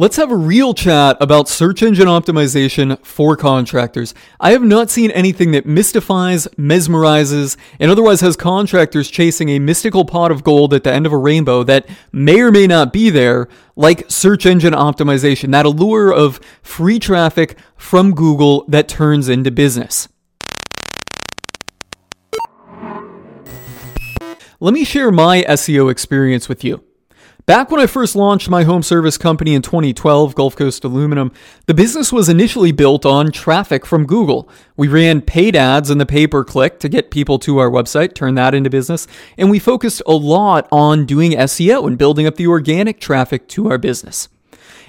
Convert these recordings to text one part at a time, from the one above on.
Let's have a real chat about search engine optimization for contractors. I have not seen anything that mystifies, mesmerizes, and otherwise has contractors chasing a mystical pot of gold at the end of a rainbow that may or may not be there, like search engine optimization, that allure of free traffic from Google that turns into business. Let me share my SEO experience with you. Back when I first launched my home service company in 2012, Gulf Coast Aluminum, the business was initially built on traffic from Google. We ran paid ads in the pay per click to get people to our website, turn that into business, and we focused a lot on doing SEO and building up the organic traffic to our business.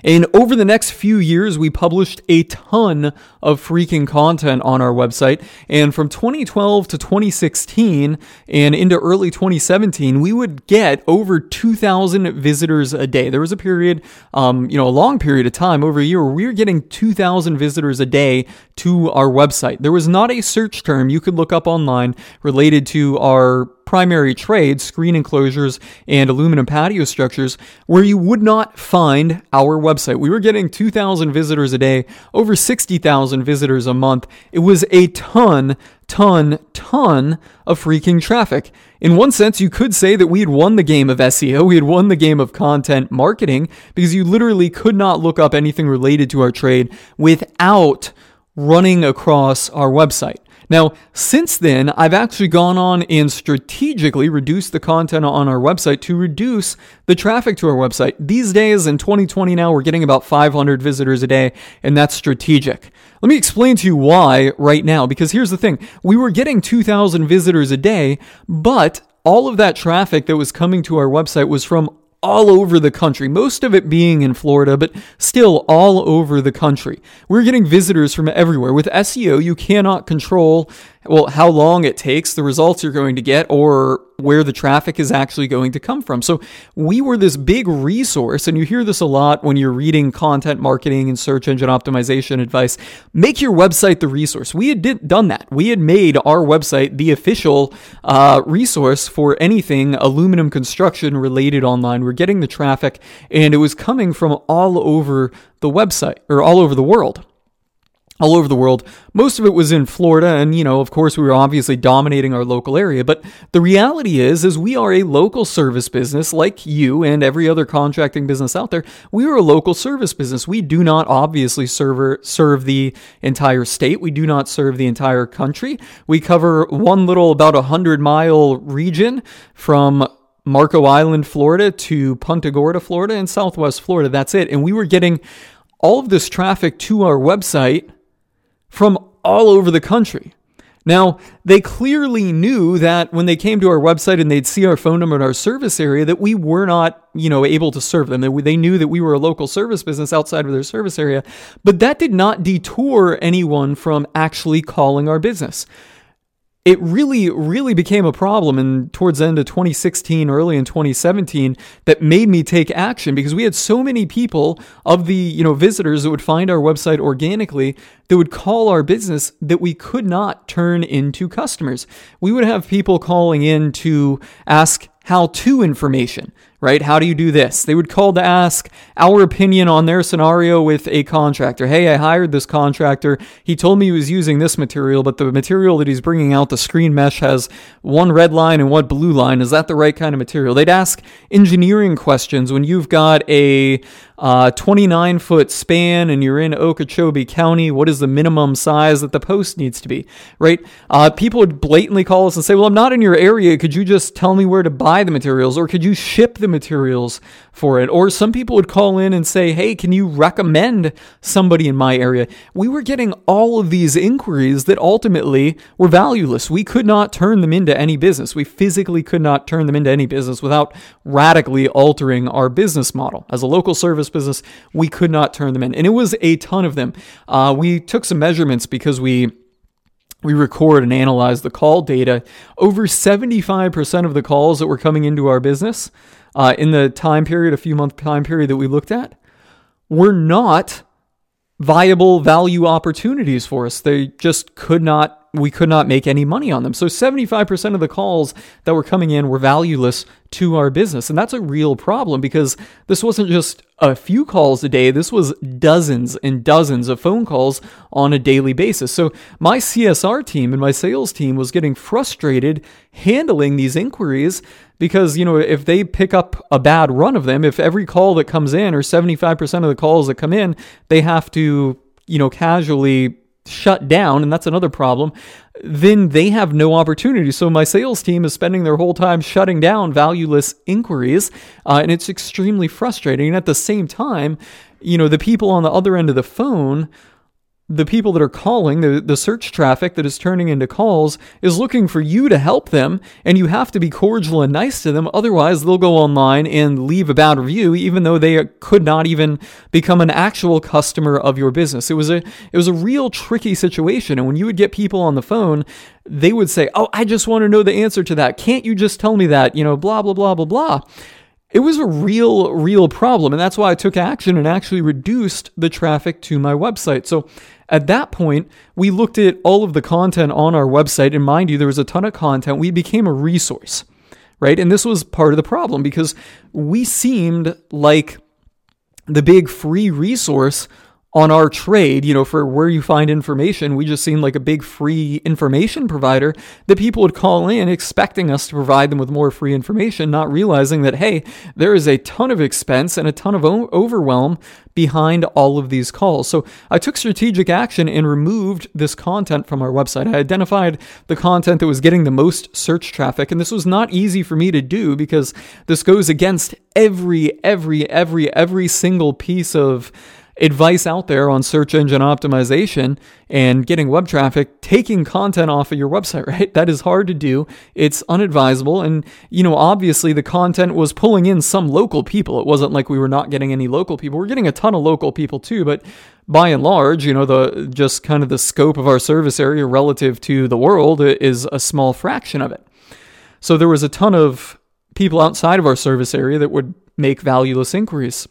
And over the next few years, we published a ton of freaking content on our website. And from 2012 to 2016 and into early 2017, we would get over 2,000 visitors a day. There was a period, um, you know, a long period of time, over a year, where we were getting 2,000 visitors a day to our website. There was not a search term you could look up online related to our primary trade, screen enclosures and aluminum patio structures, where you would not find our website. We were getting 2,000 visitors a day, over 60,000 visitors a month. It was a ton, ton, ton of freaking traffic. In one sense, you could say that we had won the game of SEO. We had won the game of content marketing because you literally could not look up anything related to our trade without running across our website. Now, since then, I've actually gone on and strategically reduced the content on our website to reduce the traffic to our website. These days, in 2020 now, we're getting about 500 visitors a day, and that's strategic. Let me explain to you why right now, because here's the thing. We were getting 2,000 visitors a day, but all of that traffic that was coming to our website was from all over the country, most of it being in Florida, but still all over the country. We're getting visitors from everywhere. With SEO, you cannot control well, how long it takes, the results you're going to get, or where the traffic is actually going to come from. So we were this big resource, and you hear this a lot when you're reading content marketing and search engine optimization advice. Make your website the resource. We had did, done that. We had made our website the official uh, resource for anything aluminum construction related online. We're getting the traffic, and it was coming from all over the website or all over the world all over the world. Most of it was in Florida and you know, of course we were obviously dominating our local area, but the reality is is we are a local service business like you and every other contracting business out there. We are a local service business. We do not obviously serve serve the entire state. We do not serve the entire country. We cover one little about a 100-mile region from Marco Island, Florida to Punta Gorda, Florida and Southwest Florida. That's it. And we were getting all of this traffic to our website from all over the country. Now, they clearly knew that when they came to our website and they'd see our phone number in our service area that we were not, you know, able to serve them. They knew that we were a local service business outside of their service area, but that did not detour anyone from actually calling our business it really, really became a problem and towards the end of 2016, early in 2017, that made me take action because we had so many people of the, you know, visitors that would find our website organically that would call our business that we could not turn into customers. We would have people calling in to ask how to information right? How do you do this? They would call to ask our opinion on their scenario with a contractor. Hey, I hired this contractor. He told me he was using this material, but the material that he's bringing out, the screen mesh, has one red line and one blue line. Is that the right kind of material? They'd ask engineering questions when you've got a uh, 29 foot span and you're in Okeechobee County. What is the minimum size that the post needs to be, right? Uh, people would blatantly call us and say, Well, I'm not in your area. Could you just tell me where to buy the materials or could you ship the materials for it. Or some people would call in and say, Hey, can you recommend somebody in my area? We were getting all of these inquiries that ultimately were valueless. We could not turn them into any business. We physically could not turn them into any business without radically altering our business model. As a local service business, we could not turn them in. And it was a ton of them. Uh, we took some measurements because we we record and analyze the call data. Over 75% of the calls that were coming into our business uh, in the time period, a few month time period that we looked at, were not viable value opportunities for us. They just could not we could not make any money on them. So 75% of the calls that were coming in were valueless to our business. And that's a real problem because this wasn't just a few calls a day, this was dozens and dozens of phone calls on a daily basis. So my CSR team and my sales team was getting frustrated handling these inquiries because, you know, if they pick up a bad run of them, if every call that comes in or 75% of the calls that come in, they have to, you know, casually shut down, and that's another problem, then they have no opportunity. So my sales team is spending their whole time shutting down valueless inquiries, uh, and it's extremely frustrating. And at the same time, you know, the people on the other end of the phone the people that are calling, the, the search traffic that is turning into calls, is looking for you to help them, and you have to be cordial and nice to them. Otherwise, they'll go online and leave a bad review, even though they could not even become an actual customer of your business. It was a it was a real tricky situation, and when you would get people on the phone, they would say, "Oh, I just want to know the answer to that. Can't you just tell me that?" You know, blah blah blah blah blah it was a real, real problem. And that's why I took action and actually reduced the traffic to my website. So at that point, we looked at all of the content on our website. And mind you, there was a ton of content. We became a resource, right? And this was part of the problem because we seemed like the big free resource on our trade, you know, for where you find information, we just seemed like a big free information provider that people would call in expecting us to provide them with more free information, not realizing that, hey, there is a ton of expense and a ton of overwhelm behind all of these calls. So I took strategic action and removed this content from our website. I identified the content that was getting the most search traffic, and this was not easy for me to do because this goes against every, every, every, every single piece of advice out there on search engine optimization and getting web traffic, taking content off of your website, right? That is hard to do. It's unadvisable. And, you know, obviously the content was pulling in some local people. It wasn't like we were not getting any local people. We're getting a ton of local people too, but by and large, you know, the just kind of the scope of our service area relative to the world is a small fraction of it. So there was a ton of people outside of our service area that would make valueless inquiries.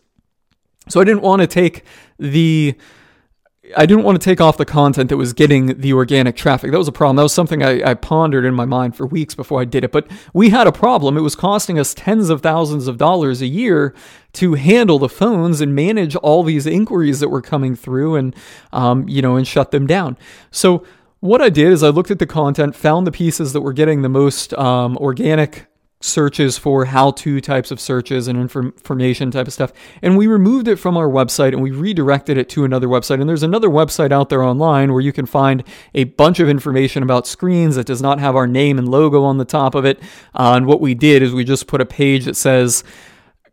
So I didn't want to take the I didn't want to take off the content that was getting the organic traffic. That was a problem. That was something I, I, pondered in my mind for weeks before I did it. But we had a problem. It was costing us tens of thousands of dollars a year to handle the phones and manage all these inquiries that were coming through and, um, you know, and shut them down. So what I did is I looked at the content, found the pieces that were getting the most um, organic searches for how to types of searches and information type of stuff. And we removed it from our website and we redirected it to another website. And there's another website out there online where you can find a bunch of information about screens that does not have our name and logo on the top of it. Uh, and what we did is we just put a page that says,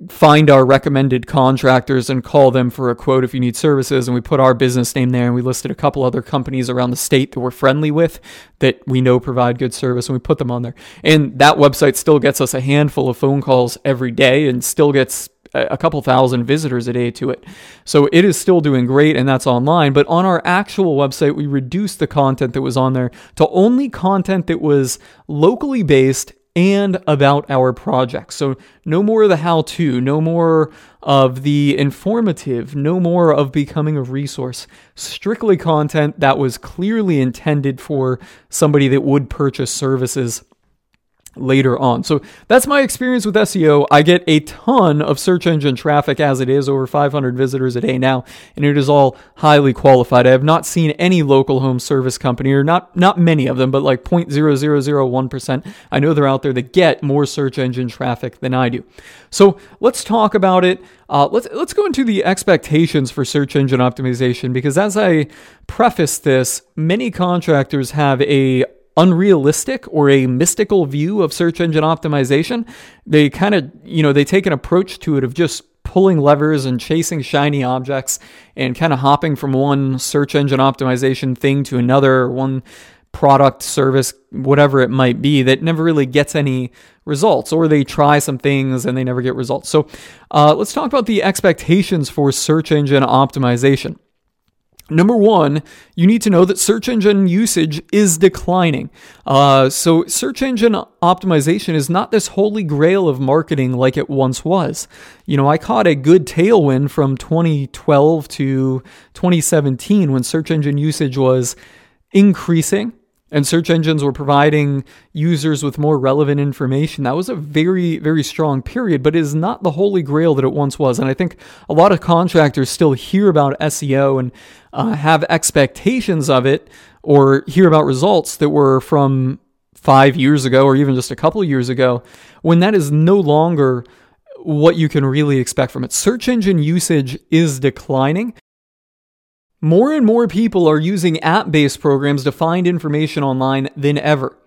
find our recommended contractors and call them for a quote if you need services. And we put our business name there and we listed a couple other companies around the state that we're friendly with that we know provide good service and we put them on there. And that website still gets us a handful of phone calls every day and still gets a couple thousand visitors a day to it. So it is still doing great and that's online. But on our actual website, we reduced the content that was on there to only content that was locally based and about our project. So, no more of the how to, no more of the informative, no more of becoming a resource. Strictly content that was clearly intended for somebody that would purchase services later on. So that's my experience with SEO. I get a ton of search engine traffic as it is, over 500 visitors a day now, and it is all highly qualified. I have not seen any local home service company, or not not many of them, but like 0.0001%. I know they're out there that get more search engine traffic than I do. So let's talk about it. Uh, let's let's go into the expectations for search engine optimization because as I preface this, many contractors have a unrealistic or a mystical view of search engine optimization. They kind of, you know, they take an approach to it of just pulling levers and chasing shiny objects and kind of hopping from one search engine optimization thing to another, one product, service, whatever it might be, that never really gets any results, or they try some things and they never get results. So uh, let's talk about the expectations for search engine optimization. Number one, you need to know that search engine usage is declining. Uh, so, search engine optimization is not this holy grail of marketing like it once was. You know, I caught a good tailwind from 2012 to 2017 when search engine usage was increasing and search engines were providing users with more relevant information. That was a very, very strong period, but it is not the holy grail that it once was. And I think a lot of contractors still hear about SEO and uh, have expectations of it or hear about results that were from five years ago or even just a couple years ago when that is no longer what you can really expect from it. Search engine usage is declining. More and more people are using app based programs to find information online than ever.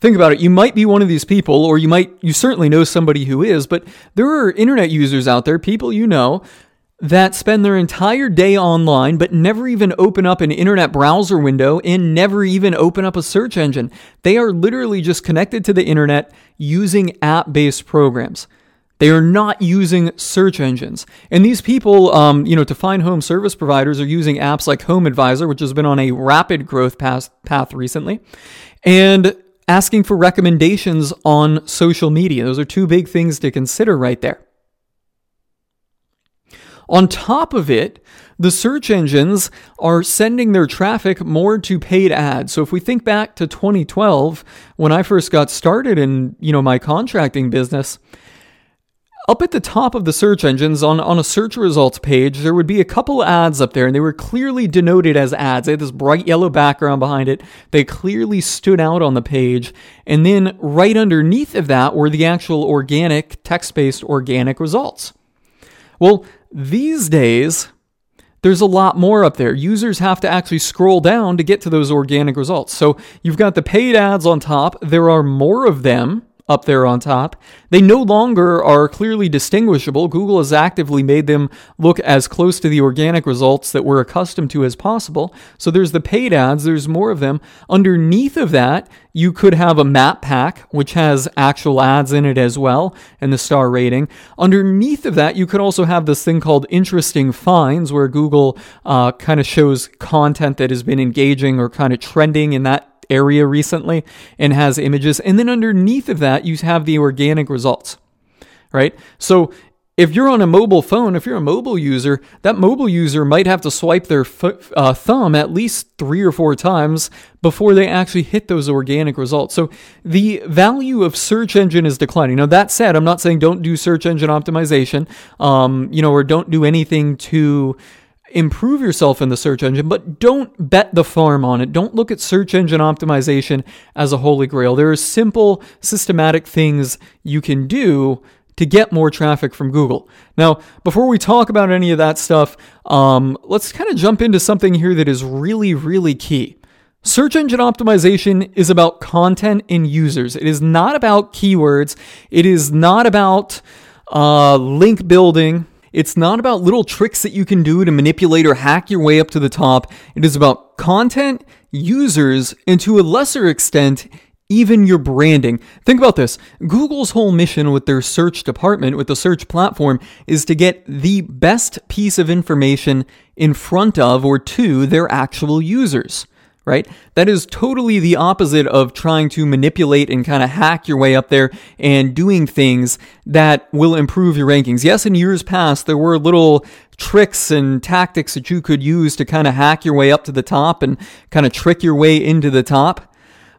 Think about it. You might be one of these people, or you might, you certainly know somebody who is, but there are internet users out there, people you know, that spend their entire day online but never even open up an internet browser window and never even open up a search engine. They are literally just connected to the internet using app based programs. They are not using search engines. And these people, um, you know, to find home service providers are using apps like Home Advisor, which has been on a rapid growth path, path recently, and asking for recommendations on social media. Those are two big things to consider right there. On top of it, the search engines are sending their traffic more to paid ads. So if we think back to 2012 when I first got started in, you know, my contracting business, up at the top of the search engines on, on a search results page, there would be a couple ads up there, and they were clearly denoted as ads. They had this bright yellow background behind it. They clearly stood out on the page. And then right underneath of that were the actual organic, text based organic results. Well, these days, there's a lot more up there. Users have to actually scroll down to get to those organic results. So you've got the paid ads on top, there are more of them up there on top. They no longer are clearly distinguishable. Google has actively made them look as close to the organic results that we're accustomed to as possible. So there's the paid ads, there's more of them. Underneath of that, you could have a map pack, which has actual ads in it as well, and the star rating. Underneath of that, you could also have this thing called interesting finds, where Google uh, kind of shows content that has been engaging or kind of trending in that area recently and has images. And then underneath of that, you have the organic results, right? So if you're on a mobile phone, if you're a mobile user, that mobile user might have to swipe their uh, thumb at least three or four times before they actually hit those organic results. So the value of search engine is declining. Now that said, I'm not saying don't do search engine optimization, um, you know, or don't do anything to improve yourself in the search engine, but don't bet the farm on it. Don't look at search engine optimization as a holy grail. There are simple, systematic things you can do to get more traffic from Google. Now, before we talk about any of that stuff, um, let's kind of jump into something here that is really, really key. Search engine optimization is about content and users. It is not about keywords. It is not about uh, link building. It's not about little tricks that you can do to manipulate or hack your way up to the top. It is about content, users, and to a lesser extent, even your branding. Think about this. Google's whole mission with their search department, with the search platform, is to get the best piece of information in front of or to their actual users right? That is totally the opposite of trying to manipulate and kind of hack your way up there and doing things that will improve your rankings. Yes, in years past, there were little tricks and tactics that you could use to kind of hack your way up to the top and kind of trick your way into the top.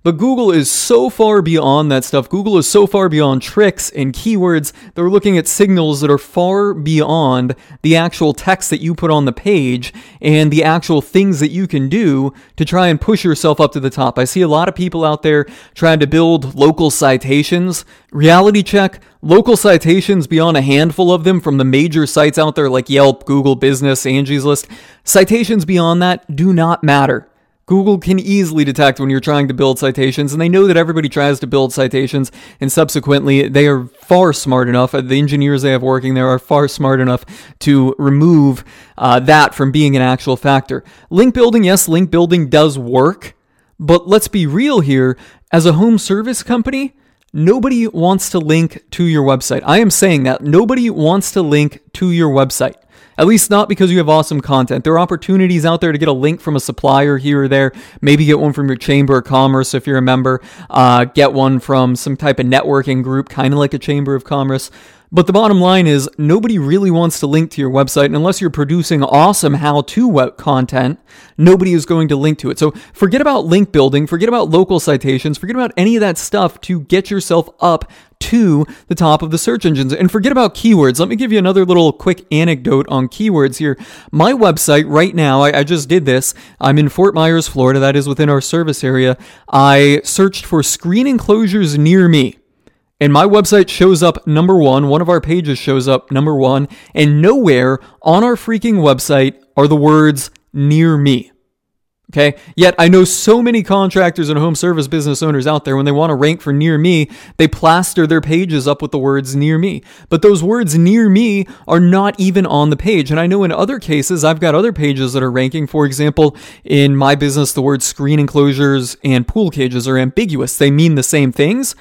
But Google is so far beyond that stuff. Google is so far beyond tricks and keywords. They're looking at signals that are far beyond the actual text that you put on the page and the actual things that you can do to try and push yourself up to the top. I see a lot of people out there trying to build local citations. Reality check, local citations beyond a handful of them from the major sites out there like Yelp, Google Business, Angie's List. Citations beyond that do not matter. Google can easily detect when you're trying to build citations, and they know that everybody tries to build citations, and subsequently, they are far smart enough, uh, the engineers they have working there are far smart enough to remove uh, that from being an actual factor. Link building, yes, link building does work, but let's be real here. As a home service company, nobody wants to link to your website. I am saying that. Nobody wants to link to your website. At least not because you have awesome content. There are opportunities out there to get a link from a supplier here or there. Maybe get one from your Chamber of Commerce if you're a member. Uh, get one from some type of networking group, kind of like a Chamber of Commerce. But the bottom line is nobody really wants to link to your website unless you're producing awesome how-to web content, nobody is going to link to it. So forget about link building, forget about local citations, forget about any of that stuff to get yourself up to the top of the search engines. And forget about keywords. Let me give you another little quick anecdote on keywords here. My website right now, I, I, just did this. I'm in Fort Myers, Florida. That is within our service area. I searched for screen enclosures near me. And my website shows up number one, one of our pages shows up number one, and nowhere on our freaking website are the words near me. Okay. Yet I know so many contractors and home service business owners out there when they want to rank for near me, they plaster their pages up with the words near me. But those words near me are not even on the page. And I know in other cases, I've got other pages that are ranking. For example, in my business, the words screen enclosures and pool cages are ambiguous. They mean the same things.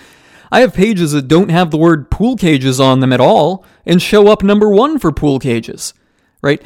I have pages that don't have the word pool cages on them at all and show up number one for pool cages, right?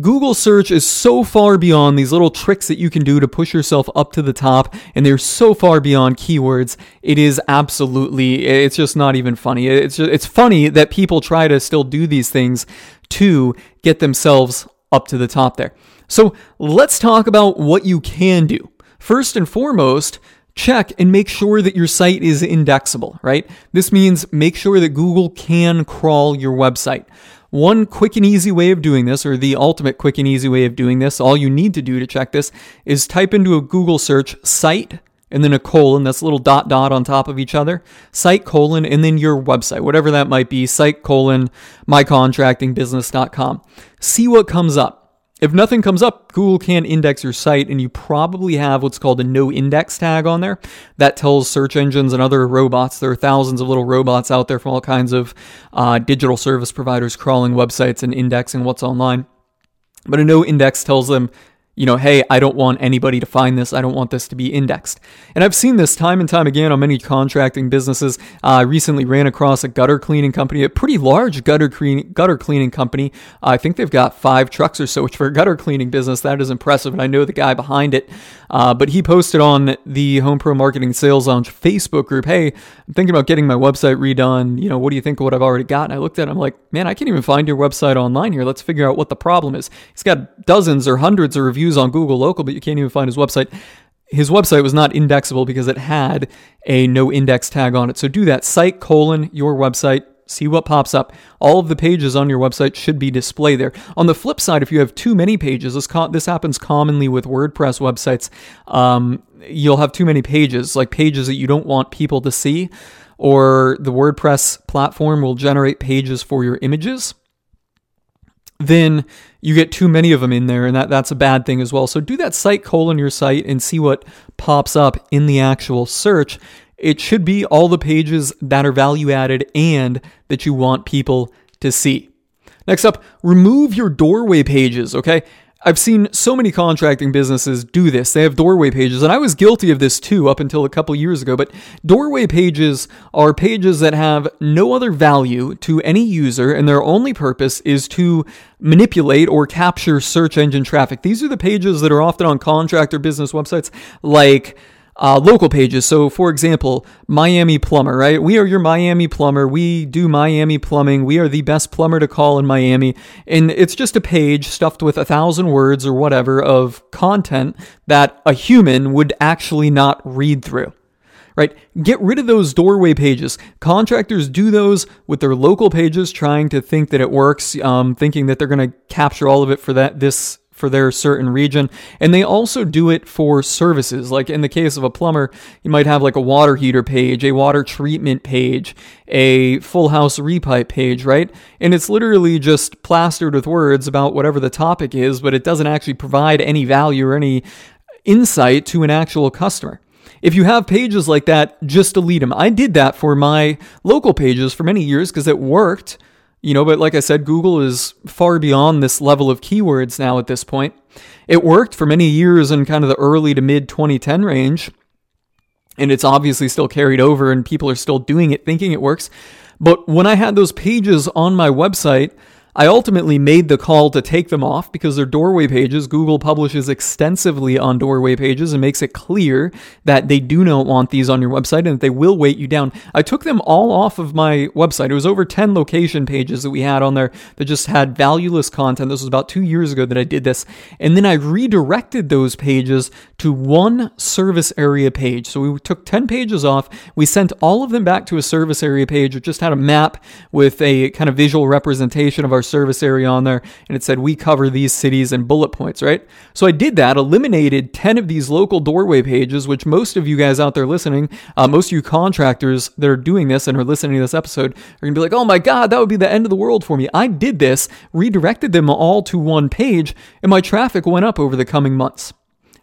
Google search is so far beyond these little tricks that you can do to push yourself up to the top, and they're so far beyond keywords. It is absolutely, it's just not even funny. It's just, it's funny that people try to still do these things to get themselves up to the top there. So let's talk about what you can do. First and foremost, check and make sure that your site is indexable, right? This means make sure that Google can crawl your website. One quick and easy way of doing this, or the ultimate quick and easy way of doing this, all you need to do to check this is type into a Google search site and then a colon, that's a little dot dot on top of each other, site colon, and then your website, whatever that might be, site colon, mycontractingbusiness.com. See what comes up. If nothing comes up, Google can index your site, and you probably have what's called a no index tag on there. That tells search engines and other robots, there are thousands of little robots out there from all kinds of uh, digital service providers crawling websites and indexing what's online. But a no index tells them you know, hey, I don't want anybody to find this. I don't want this to be indexed. And I've seen this time and time again on many contracting businesses. Uh, I recently ran across a gutter cleaning company, a pretty large gutter cleaning gutter cleaning company. Uh, I think they've got five trucks or so, which for a gutter cleaning business, that is impressive. And I know the guy behind it. Uh, but he posted on the Home Pro Marketing Sales Lounge Facebook group, hey, I'm thinking about getting my website redone. You know, what do you think of what I've already got? And I looked at it, I'm like, man, I can't even find your website online here. Let's figure out what the problem is. He's got dozens or hundreds of reviews reviews on Google Local, but you can't even find his website. His website was not indexable because it had a no index tag on it. So do that site colon your website see what pops up. All of the pages on your website should be displayed there. On the flip side, if you have too many pages, this, co- this happens commonly with WordPress websites. Um, you'll have too many pages, like pages that you don't want people to see, or the WordPress platform will generate pages for your images then you get too many of them in there, and that, that's a bad thing as well. So do that site colon your site and see what pops up in the actual search. It should be all the pages that are value added and that you want people to see. Next up, remove your doorway pages, okay? I've seen so many contracting businesses do this. They have doorway pages, and I was guilty of this too up until a couple years ago. But doorway pages are pages that have no other value to any user, and their only purpose is to manipulate or capture search engine traffic. These are the pages that are often on contractor business websites like uh, local pages. So, for example, Miami Plumber, right? We are your Miami Plumber. We do Miami plumbing. We are the best plumber to call in Miami. And it's just a page stuffed with a thousand words or whatever of content that a human would actually not read through. Right? Get rid of those doorway pages. Contractors do those with their local pages, trying to think that it works, um, thinking that they're going to capture all of it for that this for their certain region. And they also do it for services. Like in the case of a plumber, you might have like a water heater page, a water treatment page, a full house repipe page, right? And it's literally just plastered with words about whatever the topic is, but it doesn't actually provide any value or any insight to an actual customer. If you have pages like that, just delete them. I did that for my local pages for many years because it worked. You know, but like I said, Google is far beyond this level of keywords now at this point. It worked for many years in kind of the early to mid 2010 range, and it's obviously still carried over, and people are still doing it thinking it works. But when I had those pages on my website, I ultimately made the call to take them off because they're doorway pages. Google publishes extensively on doorway pages and makes it clear that they do not want these on your website and that they will weight you down. I took them all off of my website. It was over 10 location pages that we had on there that just had valueless content. This was about two years ago that I did this. And then I redirected those pages to one service area page. So we took 10 pages off. We sent all of them back to a service area page. It just had a map with a kind of visual representation of our service area on there, and it said, We cover these cities and bullet points, right? So I did that, eliminated 10 of these local doorway pages, which most of you guys out there listening, uh, most of you contractors that are doing this and are listening to this episode are going to be like, Oh my God, that would be the end of the world for me. I did this, redirected them all to one page, and my traffic went up over the coming months.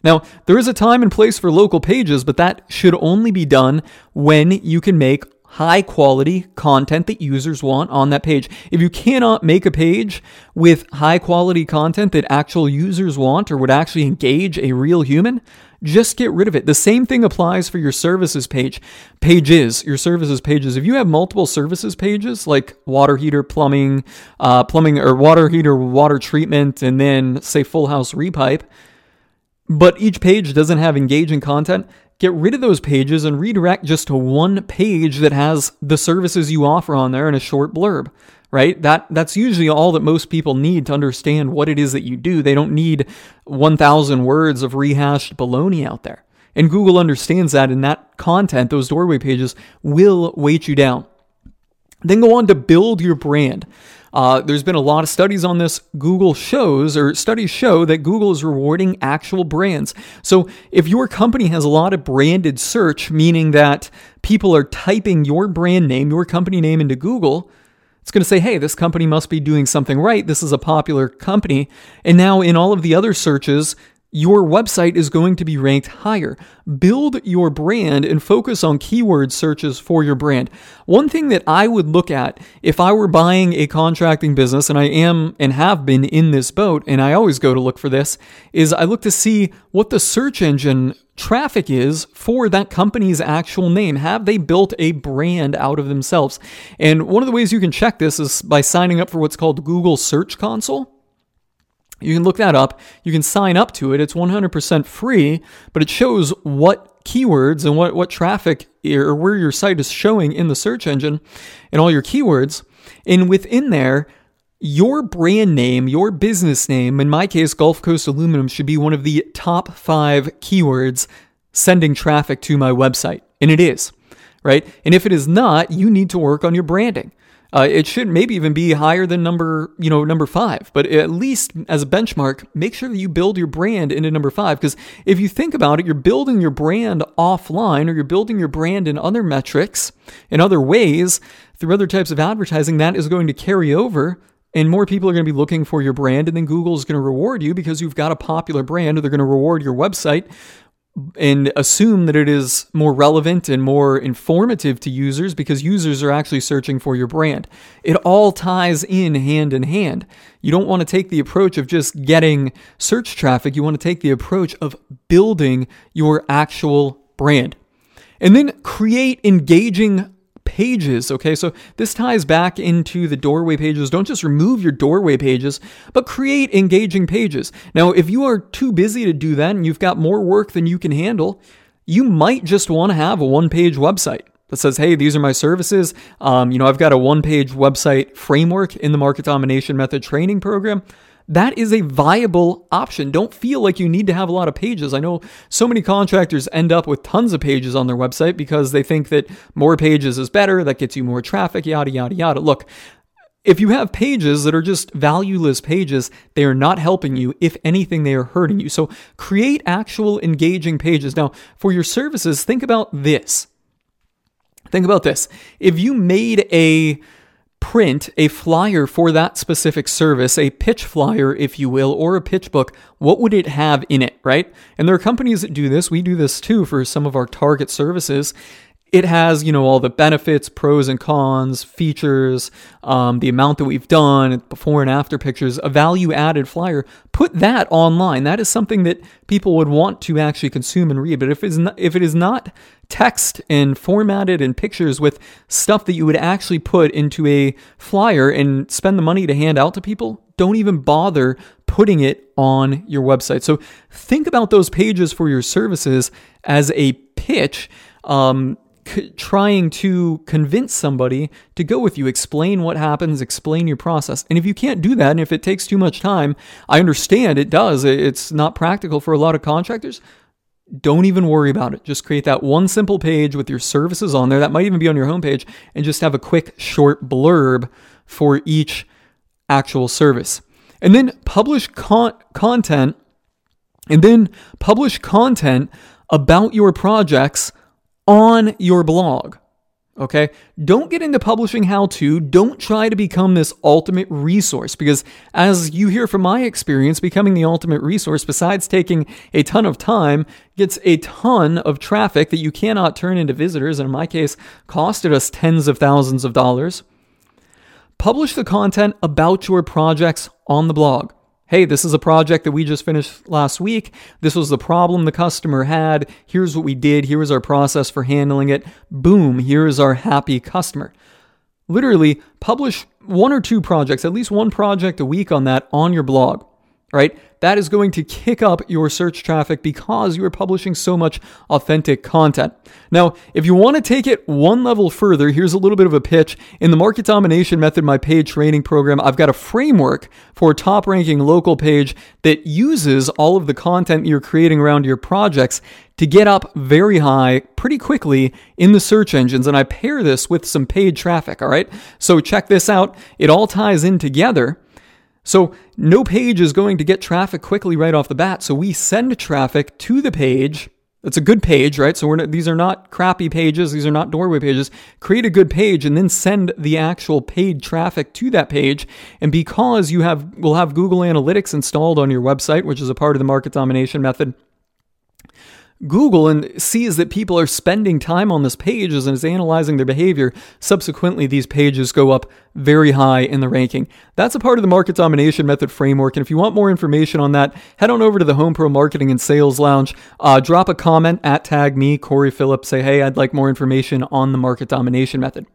Now, there is a time and place for local pages, but that should only be done when you can make high quality content that users want on that page. If you cannot make a page with high quality content that actual users want or would actually engage a real human, just get rid of it. The same thing applies for your services page. Pages, your services pages. If you have multiple services pages like water heater, plumbing, uh, plumbing or water heater, water treatment, and then say full house repipe, but each page doesn't have engaging content, get rid of those pages and redirect just to one page that has the services you offer on there in a short blurb right? That that's usually all that most people need to understand what it is that you do. They don't need 1000 words of rehashed baloney out there. And google understands that and that content those doorway pages will weight you down. Then go on to build your brand uh, there's been a lot of studies on this. Google shows, or studies show, that Google is rewarding actual brands. So if your company has a lot of branded search, meaning that people are typing your brand name, your company name into Google, it's going to say, hey, this company must be doing something right. This is a popular company. And now in all of the other searches, your website is going to be ranked higher. Build your brand and focus on keyword searches for your brand. One thing that I would look at if I were buying a contracting business, and I am and have been in this boat, and I always go to look for this, is I look to see what the search engine traffic is for that company's actual name. Have they built a brand out of themselves? And one of the ways you can check this is by signing up for what's called Google Search Console. You can look that up. You can sign up to it. It's 100% free, but it shows what keywords and what, what traffic or where your site is showing in the search engine and all your keywords. And within there, your brand name, your business name, in my case, Gulf Coast Aluminum, should be one of the top five keywords sending traffic to my website. And it is, right? And if it is not, you need to work on your branding. Uh, it should maybe even be higher than number, you know, number five. But at least as a benchmark, make sure that you build your brand into number five. Because if you think about it, you're building your brand offline or you're building your brand in other metrics, in other ways, through other types of advertising, that is going to carry over and more people are going to be looking for your brand and then google is going to reward you because you've got a popular brand or they're going to reward your website and assume that it is more relevant and more informative to users because users are actually searching for your brand. It all ties in hand in hand. You don't want to take the approach of just getting search traffic, you want to take the approach of building your actual brand. And then create engaging pages. Okay, so this ties back into the doorway pages. Don't just remove your doorway pages, but create engaging pages. Now, if you are too busy to do that and you've got more work than you can handle, you might just want to have a one page website that says, hey, these are my services. Um, you know, I've got a one page website framework in the market domination method training program that is a viable option. Don't feel like you need to have a lot of pages. I know so many contractors end up with tons of pages on their website because they think that more pages is better, that gets you more traffic, yada, yada, yada. Look, if you have pages that are just valueless pages, they are not helping you. If anything, they are hurting you. So create actual engaging pages. Now, for your services, think about this. Think about this. If you made a print a flyer for that specific service, a pitch flyer, if you will, or a pitch book, what would it have in it, right? And there are companies that do this. We do this too for some of our target services. It has, you know, all the benefits, pros and cons, features, um, the amount that we've done, before and after pictures, a value added flyer. Put that online. That is something that people would want to actually consume and read. But if it's not, if it is not text and formatted and pictures with stuff that you would actually put into a flyer and spend the money to hand out to people, don't even bother putting it on your website. So think about those pages for your services as a pitch. Um, c- trying to convince somebody to go with you, explain what happens, explain your process. And if you can't do that, and if it takes too much time, I understand it does. It's not practical for a lot of contractors. Don't even worry about it. Just create that one simple page with your services on there. That might even be on your homepage, and just have a quick, short blurb for each actual service. And then publish con- content, and then publish content about your projects on your blog. Okay? Don't get into publishing how to. Don't try to become this ultimate resource because, as you hear from my experience, becoming the ultimate resource, besides taking a ton of time, gets a ton of traffic that you cannot turn into visitors, and in my case, costed us tens of thousands of dollars. Publish the content about your projects on the blog hey, this is a project that we just finished last week. This was the problem the customer had. Here's what we did. Here is our process for handling it. Boom, here is our happy customer. Literally, publish one or two projects, at least one project a week on that on your blog right? That is going to kick up your search traffic because you are publishing so much authentic content. Now, if you want to take it one level further, here's a little bit of a pitch. In the Market Domination Method, my paid training program, I've got a framework for top ranking local page that uses all of the content you're creating around your projects to get up very high pretty quickly in the search engines. And I pair this with some paid traffic, all right? So check this out. It all ties in together. So no page is going to get traffic quickly right off the bat. So we send traffic to the page. It's a good page, right? So not, these are not crappy pages. These are not doorway pages. Create a good page and then send the actual paid traffic to that page. And because you have, will have Google Analytics installed on your website, which is a part of the market domination method, Google and sees that people are spending time on this page and is analyzing their behavior. Subsequently, these pages go up very high in the ranking. That's a part of the market domination method framework. And if you want more information on that, head on over to the Home Pro Marketing and Sales Lounge. Uh, drop a comment at tag me, Corey Phillips. Say, hey, I'd like more information on the market domination method.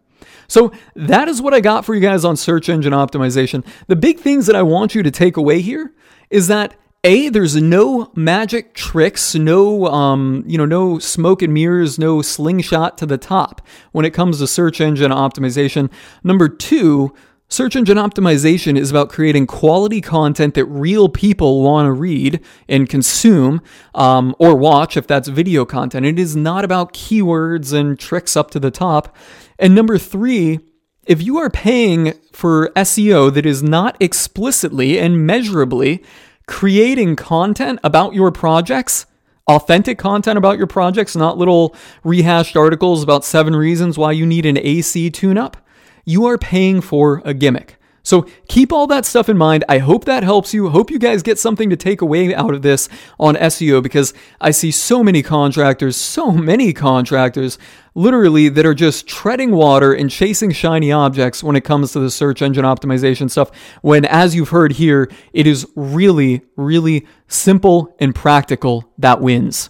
So that is what I got for you guys on search engine optimization. The big things that I want you to take away here is that a, there's no magic tricks, no, um, you know, no smoke and mirrors, no slingshot to the top when it comes to search engine optimization. Number two, search engine optimization is about creating quality content that real people want to read and consume um, or watch if that's video content. It is not about keywords and tricks up to the top. And number three, if you are paying for SEO that is not explicitly and measurably creating content about your projects, authentic content about your projects, not little rehashed articles about seven reasons why you need an AC tune up, you are paying for a gimmick. So keep all that stuff in mind. I hope that helps you. Hope you guys get something to take away out of this on SEO because I see so many contractors, so many contractors literally that are just treading water and chasing shiny objects when it comes to the search engine optimization stuff. When, as you've heard here, it is really, really simple and practical that wins.